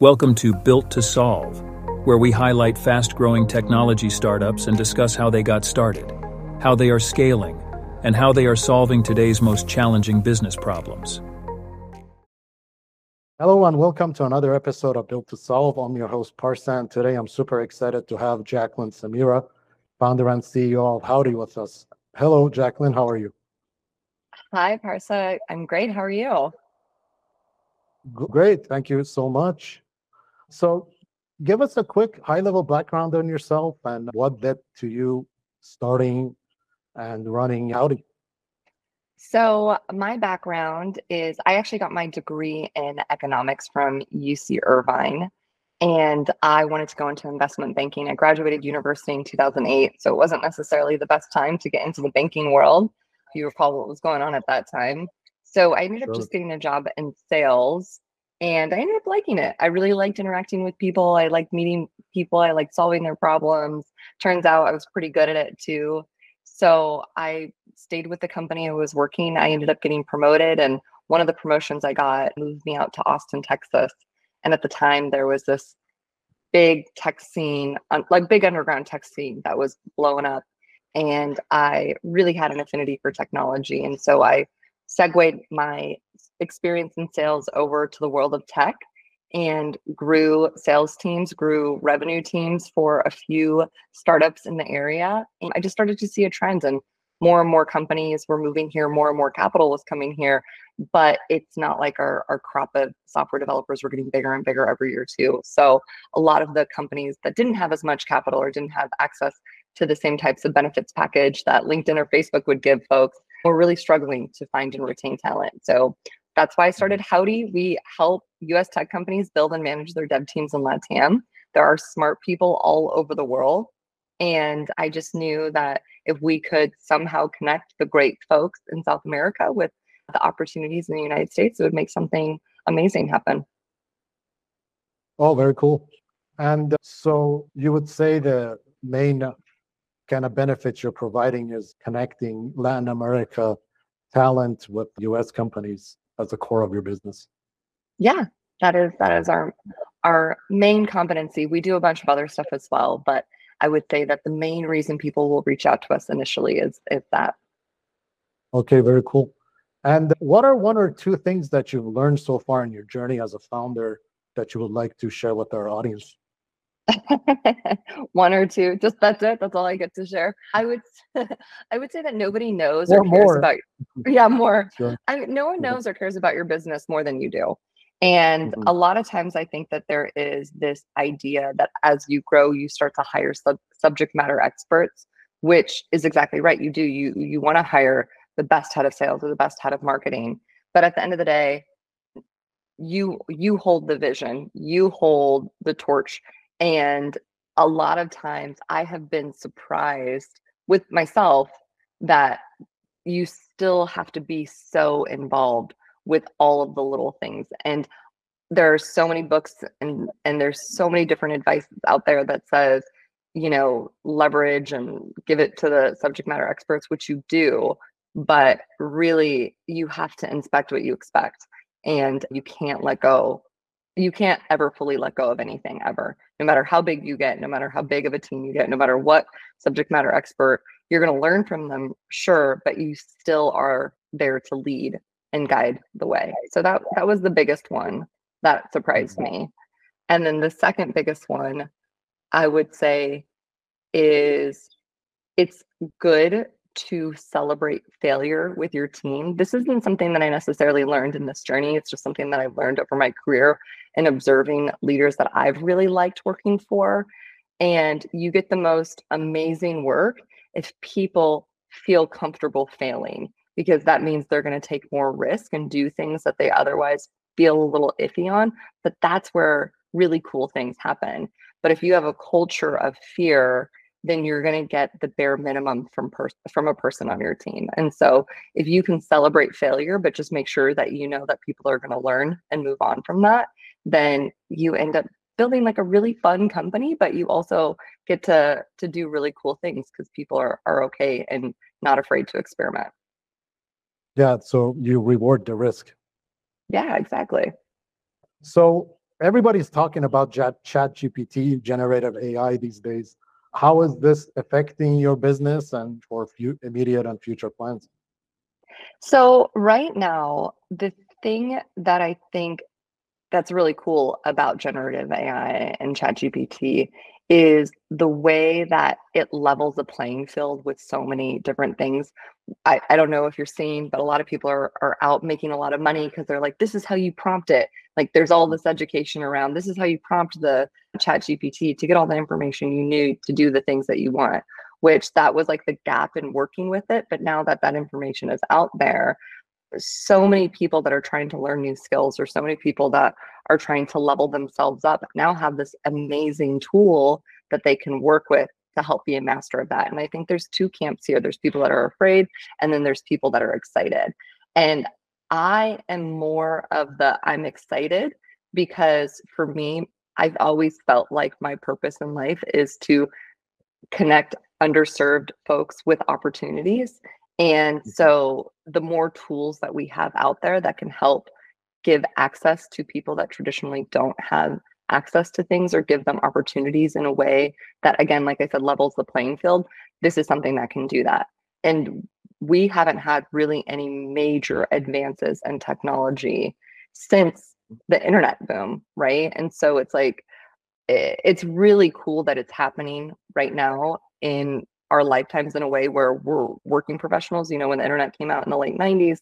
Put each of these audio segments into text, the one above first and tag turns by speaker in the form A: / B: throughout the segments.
A: Welcome to Built to Solve, where we highlight fast growing technology startups and discuss how they got started, how they are scaling, and how they are solving today's most challenging business problems.
B: Hello, and welcome to another episode of Built to Solve. I'm your host, Parsa. Today, I'm super excited to have Jacqueline Samira, founder and CEO of Howdy, with us. Hello, Jacqueline. How are you?
C: Hi, Parsa. I'm great. How are you?
B: Great. Thank you so much. So, give us a quick high level background on yourself and what led to you starting and running Howdy.
C: So, my background is I actually got my degree in economics from UC Irvine, and I wanted to go into investment banking. I graduated university in 2008, so it wasn't necessarily the best time to get into the banking world. If you recall what was going on at that time. So, I ended up
B: Sure.
C: just getting a job in sales and I ended up liking it. I really liked interacting with people. I liked meeting people. I liked solving their problems. Turns out I was pretty good at it too. So I stayed with the company I was working. I ended up getting promoted, and one of the promotions I got moved me out to Austin, Texas. And at the time, there was this big tech scene, like big underground tech scene that was blowing up. And I really had an affinity for technology. And so I segued my experience in sales over to the world of tech and grew sales teams, grew revenue teams for a few startups in the area. And I just started to see a trend and more and more companies were moving here, more and more capital was coming here. But it's not like our, our crop of software developers were getting bigger and bigger every year, too. So a lot of the companies that didn't have as much capital or didn't have access to the same types of benefits package that LinkedIn or Facebook would give folks were really struggling to find and retain talent. So that's why I started Howdy. We help US tech companies build and manage their dev teams in LATAM. There are smart people all over the world. And I just knew that if we could somehow connect the great folks in South America with the opportunities in the United States, it would make something amazing happen.
B: Oh, very cool. And uh, so you would say the main uh, kind of benefits you're providing is connecting Latin America talent with US companies as the core of your business.
C: Yeah, that is that is our our main competency. We do a bunch of other stuff as well, but I would say that the main reason people will reach out to us initially is is that.
B: Okay, very cool. And what are one or two things that you've learned so far in your journey as a founder that you would like to share with our audience?
C: One or two, just that's it. That's all I get to share. I would, I would say that nobody knows
B: Or
C: or cares
B: more.
C: about. Yeah, more.
B: Sure.
C: I no one knows or cares about your business more than you do. And
B: Mhm.
C: a lot of times, I think that there is this idea that as you grow, you start to hire sub- subject matter experts, which is exactly right. You do. You you want to hire the best head of sales or the best head of marketing, but at the end of the day, you you hold the vision you hold the torch and a lot of times i have been surprised with myself that you still have to be so involved with all of the little things and there are so many books and and there's so many different advice out there that says you know leverage and give it to the subject matter experts which you do but really you have to inspect what you expect and you can't let go you can't ever fully let go of anything ever. No matter how big you get no matter how big of a team you get no matter what subject matter expert you're going to learn from them sure but you still are there to lead and guide the way. So that that was the biggest one that surprised mm-hmm. me. And then the second biggest one i would say is it's good to celebrate failure with your team. This isn't something that I necessarily learned in this journey. It's just something that I've learned over my career and observing leaders that I've really liked working for. And you get the most amazing work if people feel comfortable failing, because that means they're going to take more risk and do things that they otherwise feel a little iffy on. But that's where really cool things happen. But if you have a culture of fear, then you're going to get the bare minimum from pers- from a person on your team. And so if you can celebrate failure but just make sure that you know that people are going to learn and move on from that, then you end up building like a really fun company but you also get to to do really cool things because people are are okay and not afraid to experiment.
B: Yeah, so you reward the risk.
C: Yeah, exactly.
B: So everybody's talking about chat, chat GPT, generative AI these days. How is this affecting your business and for immediate and future plans?
C: So right now, the thing that I think that's really cool about generative AI and ChatGPT is the way that it levels the playing field with so many different things. I, I don't know if you're seeing, but a lot of people are, are out making a lot of money because they're like, this is how you prompt it. Like there's all this education around this is how you prompt the chat GPT to get all the information you need to do the things that you want, which that was like the gap in working with it. But now that that information is out there, so many people that are trying to learn new skills or so many people that are trying to level themselves up now have this amazing tool that they can work with to help be a master of that. And I think there's two camps here. There's people that are afraid and then there's people that are excited. And I am more of the I'm excited because for me, I've always felt like my purpose in life is to connect underserved folks with opportunities and mm-hmm. so the more tools that we have out there that can help give access to people that traditionally don't have access to things or give them opportunities in a way that again like i said levels the playing field this is something that can do that and we haven't had really any major advances in technology since the internet boom right and so it's like it's really cool that it's happening right now in our lifetimes in a way where we're working professionals. You know, when the internet came out in the late 90s,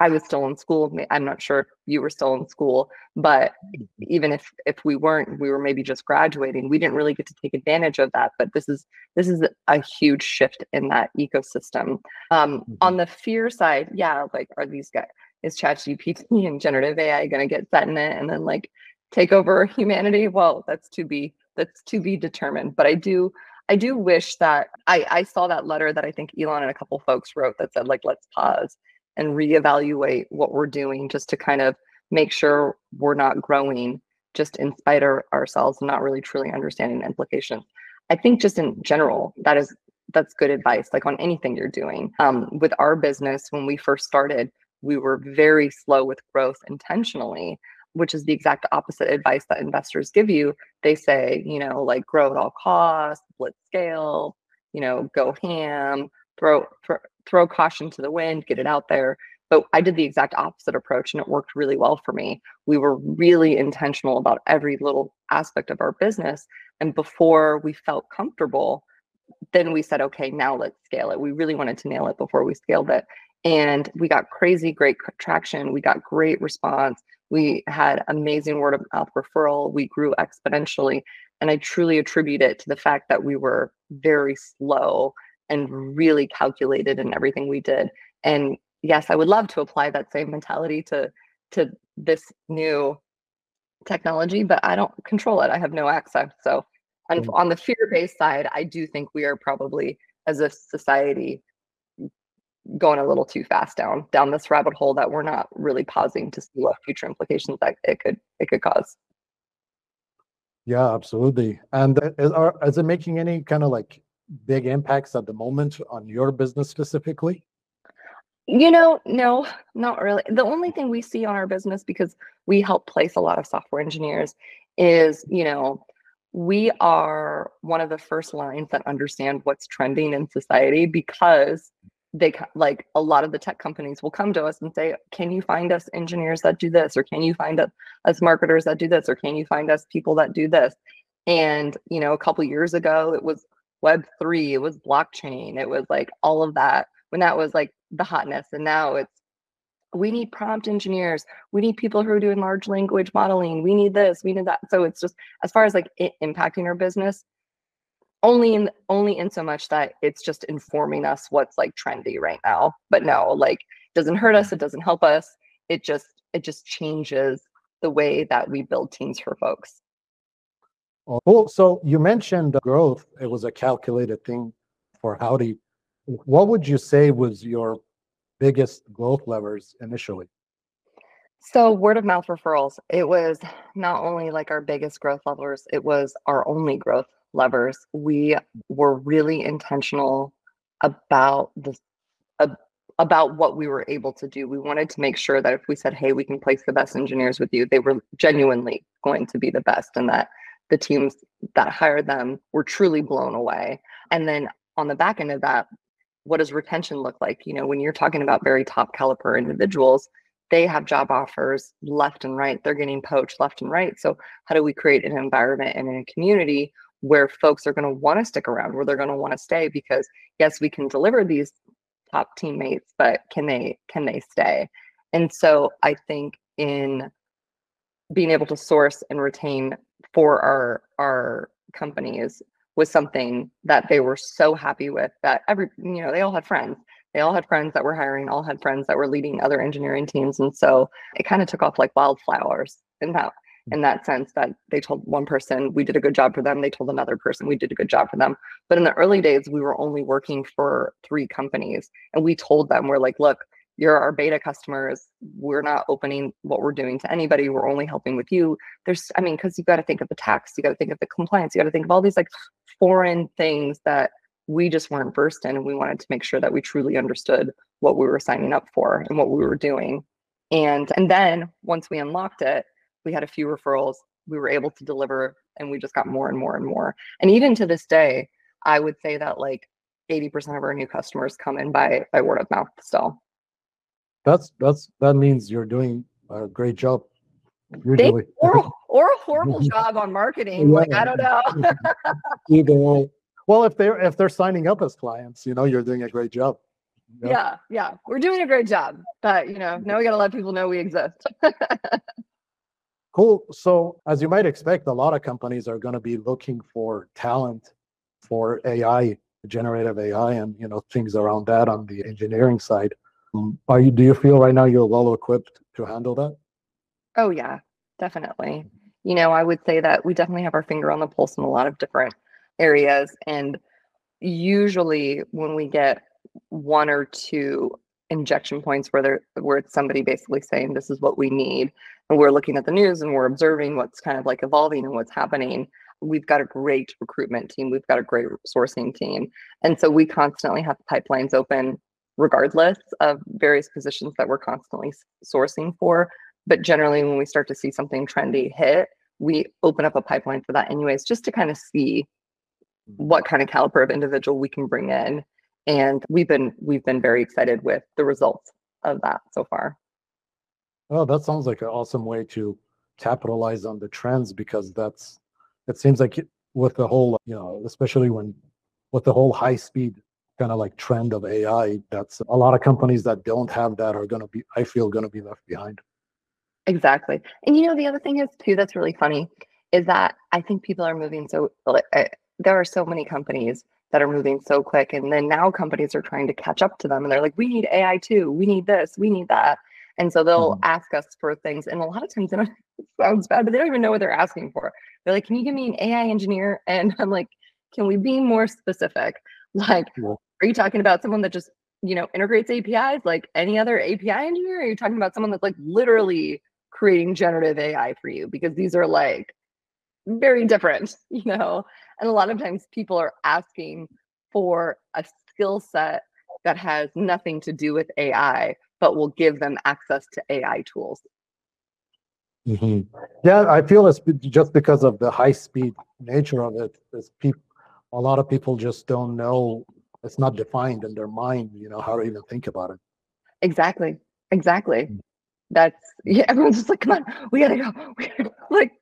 C: I was still in school. I'm not sure if you were still in school, but mm-hmm. even if if we weren't, we were maybe just graduating. We didn't really get to take advantage of that. But this is this is a huge shift in that ecosystem. Um, mm-hmm. On the fear side, yeah, like are these guys is ChatGPT and generative AI going to get sentient and then like take over humanity? Well, that's to be that's to be determined. But I do I do wish that I, I saw that letter that I think Elon and a couple folks wrote that said, like, let's pause and reevaluate what we're doing just to kind of make sure we're not growing just in spite of ourselves and not really truly understanding the implications. I think just in general, that is that's good advice, like on anything you're doing. Um, with our business, when we first started, we were very slow with growth intentionally which is the exact opposite advice that investors give you. They say, you know, like grow at all costs, blitz scale, you know, go ham, throw throw, throw caution to the wind, get it out there. But I did the exact opposite approach and it worked really well for me. We were really intentional about every little aspect of our business. And before we felt comfortable, then we said, okay, now let's scale it. We really wanted to nail it before we scaled it. And we got crazy great traction. We got great response we had amazing word of mouth referral. We grew exponentially. And I truly attribute it to the fact that we were very slow and really calculated in everything we did. And yes, I would love to apply that same mentality to to this new technology, but I don't control it. I have no access. So on, mm. on the fear-based side, I do think we are probably as a society going a little too fast down down this rabbit hole that we're not really pausing to see what future implications that it could it could cause
B: yeah absolutely and is, are, is it making any kind of like big impacts at the moment on your business specifically?
C: You know no not really. The only thing we see on our business because we help place a lot of software engineers is you know we are one of the first lines that understand what's trending in society because they like a lot of the tech companies will come to us and say can you find us engineers that do this or can you find us, us marketers that do this or can you find us people that do this? And you know a couple years ago it was web 3 it was blockchain it was like all of that when that was like the hotness and now it's we need prompt engineers we need people who are doing large language modeling we need this we need that so it's just as far as like impacting our business only in only in so much that it's just informing us what's like trendy right now but no like doesn't hurt us it doesn't help us it just it just changes the way that we build teams for folks
B: oh so you mentioned growth. It was a calculated thing for howdy. What would you say was your biggest growth levers initially?
C: So word of mouth referrals it was not only like our biggest growth levers it was our only growth levers, we were really intentional about the uh, about what we were able to do. We wanted to make sure that if we said, hey, we can place the best engineers with you, they were genuinely going to be the best and that the teams that hired them were truly blown away. And then on the back end of that, what does retention look like? You know, when you're talking about very top caliber individuals, they have job offers left and right. They're getting poached left and right. So, how do we create an environment and a community where folks are going to want to stick around, where they're going to want to stay? Because yes, we can deliver these top teammates, but can they can they stay? And so, I think in being able to source and retain for our our companies was something that they were so happy with that every you know they all had friends. They all had friends that were hiring all had friends that were leading other engineering teams and so it kind of took off like wildflowers in that mm. in that sense that they told one person we did a good job for them. They told another person we did a good job for them. But in the early days we were only working for three companies and we told them we're like look you're our beta customers we're not opening what we're doing to anybody we're only helping with you. There's i mean because you got to think of the tax you got to think of the compliance you got to think of all these like foreign things that we just weren't versed in and we wanted to make sure that we truly understood what we were signing up for and what we were doing. And and then once we unlocked it we had a few referrals we were able to deliver and we just got more and more and more. And even to this day i would say that like 80% of our new customers come in by by word of mouth still
B: that's that's that means you're doing a great job. Usually
C: or, or a horrible job on marketing yeah. like i don't know.
B: Either way. Well if they're if they're signing up as clients you know you're doing a great job.
C: Know? yeah yeah we're doing a great job but you know now we got to let people know we exist.
B: Cool. So as you might expect a lot of companies are going to be looking for talent for ai generative ai and you know things around that on the engineering side are you do you feel right now you're well equipped to handle that?
C: Oh yeah definitely. You know i would say that we definitely have our finger on the pulse in a lot of different areas and usually when we get one or two injection points where there where it's somebody basically saying this is what we need and we're looking at the news and we're observing what's kind of like evolving and what's happening we've got a great recruitment team we've got a great sourcing team and so we constantly have pipelines open regardless of various positions that we're constantly sourcing for but generally when we start to see something trendy hit we open up a pipeline for that anyways just to kind of see what mm-hmm. kind of caliber of individual we can bring in and we've been we've been very excited with the results of that so far.
B: Oh that sounds like an awesome way to capitalize on the trends because that's it seems like with the whole you know especially when with the whole high speed kind of like trend of ai that's a lot of companies that don't have that are going to be i feel going to be left behind.
C: Exactly. And you know the other thing is too that's really funny is that i think people are moving so eh, there are so many companies that are moving so quick and then now companies are trying to catch up to them and they're like we need ai too. We need this. We need that. And so they'll mm-hmm. ask us for things and a lot of times it sounds bad but they don't even know what they're asking for. They're like can you give me an ai engineer? And i'm like can we be more specific? Like cool. Are you talking about someone that just you know integrates apis like any other api engineer are you talking about someone that's like literally creating generative ai for you because these are like very different you know and a lot of times people are asking for a skill set that has nothing to do with AI, but will give them access to AI tools.
B: Mm-hmm. Yeah, I feel it's just because of the high speed nature of it. Is people, a lot of people just don't know. It's not defined in their mind, you know, how to even think about it.
C: Exactly. Exactly. Mm. That's yeah. Everyone's just like, come on, we gotta go. We gotta go. Like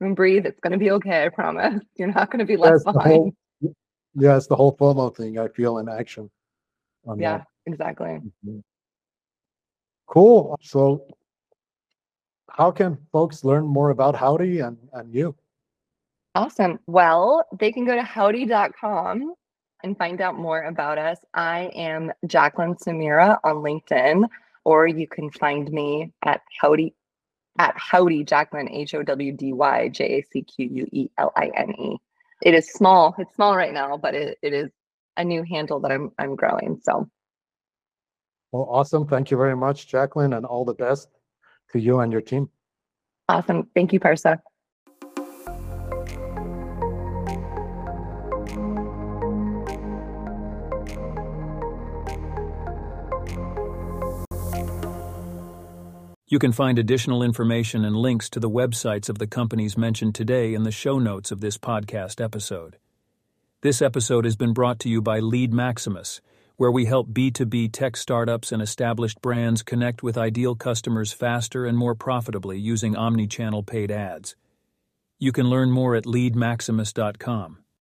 C: and breathe. It's to be okay. I promise. You're not to be left behind.
B: Whole, yeah, it's the whole FOMO thing. I feel in action.
C: Yeah, that. exactly.
B: Mm-hmm. Cool. So, how can folks learn more about Howdy and, and you?
C: Awesome. Well, they can go to howdy.com and find out more about us. I am Jacqueline Samira on LinkedIn, or you can find me at Howdy at Howdy Jacqueline, H O W D Y J A C Q U E L I N E. It is small. It's small right now, but it, it is a new handle that I'm I'm growing. So
B: well, awesome. Thank you very much, Jacqueline, and all the best to you and your team.
C: Awesome. Thank you, Parsa.
A: You can find additional information and links to the websites of the companies mentioned today in the show notes of this podcast episode. This episode has been brought to you by Lead Maximus, where we help B2B tech startups and established brands connect with ideal customers faster and more profitably using omni-channel paid ads. You can learn more at leadmaximus.com.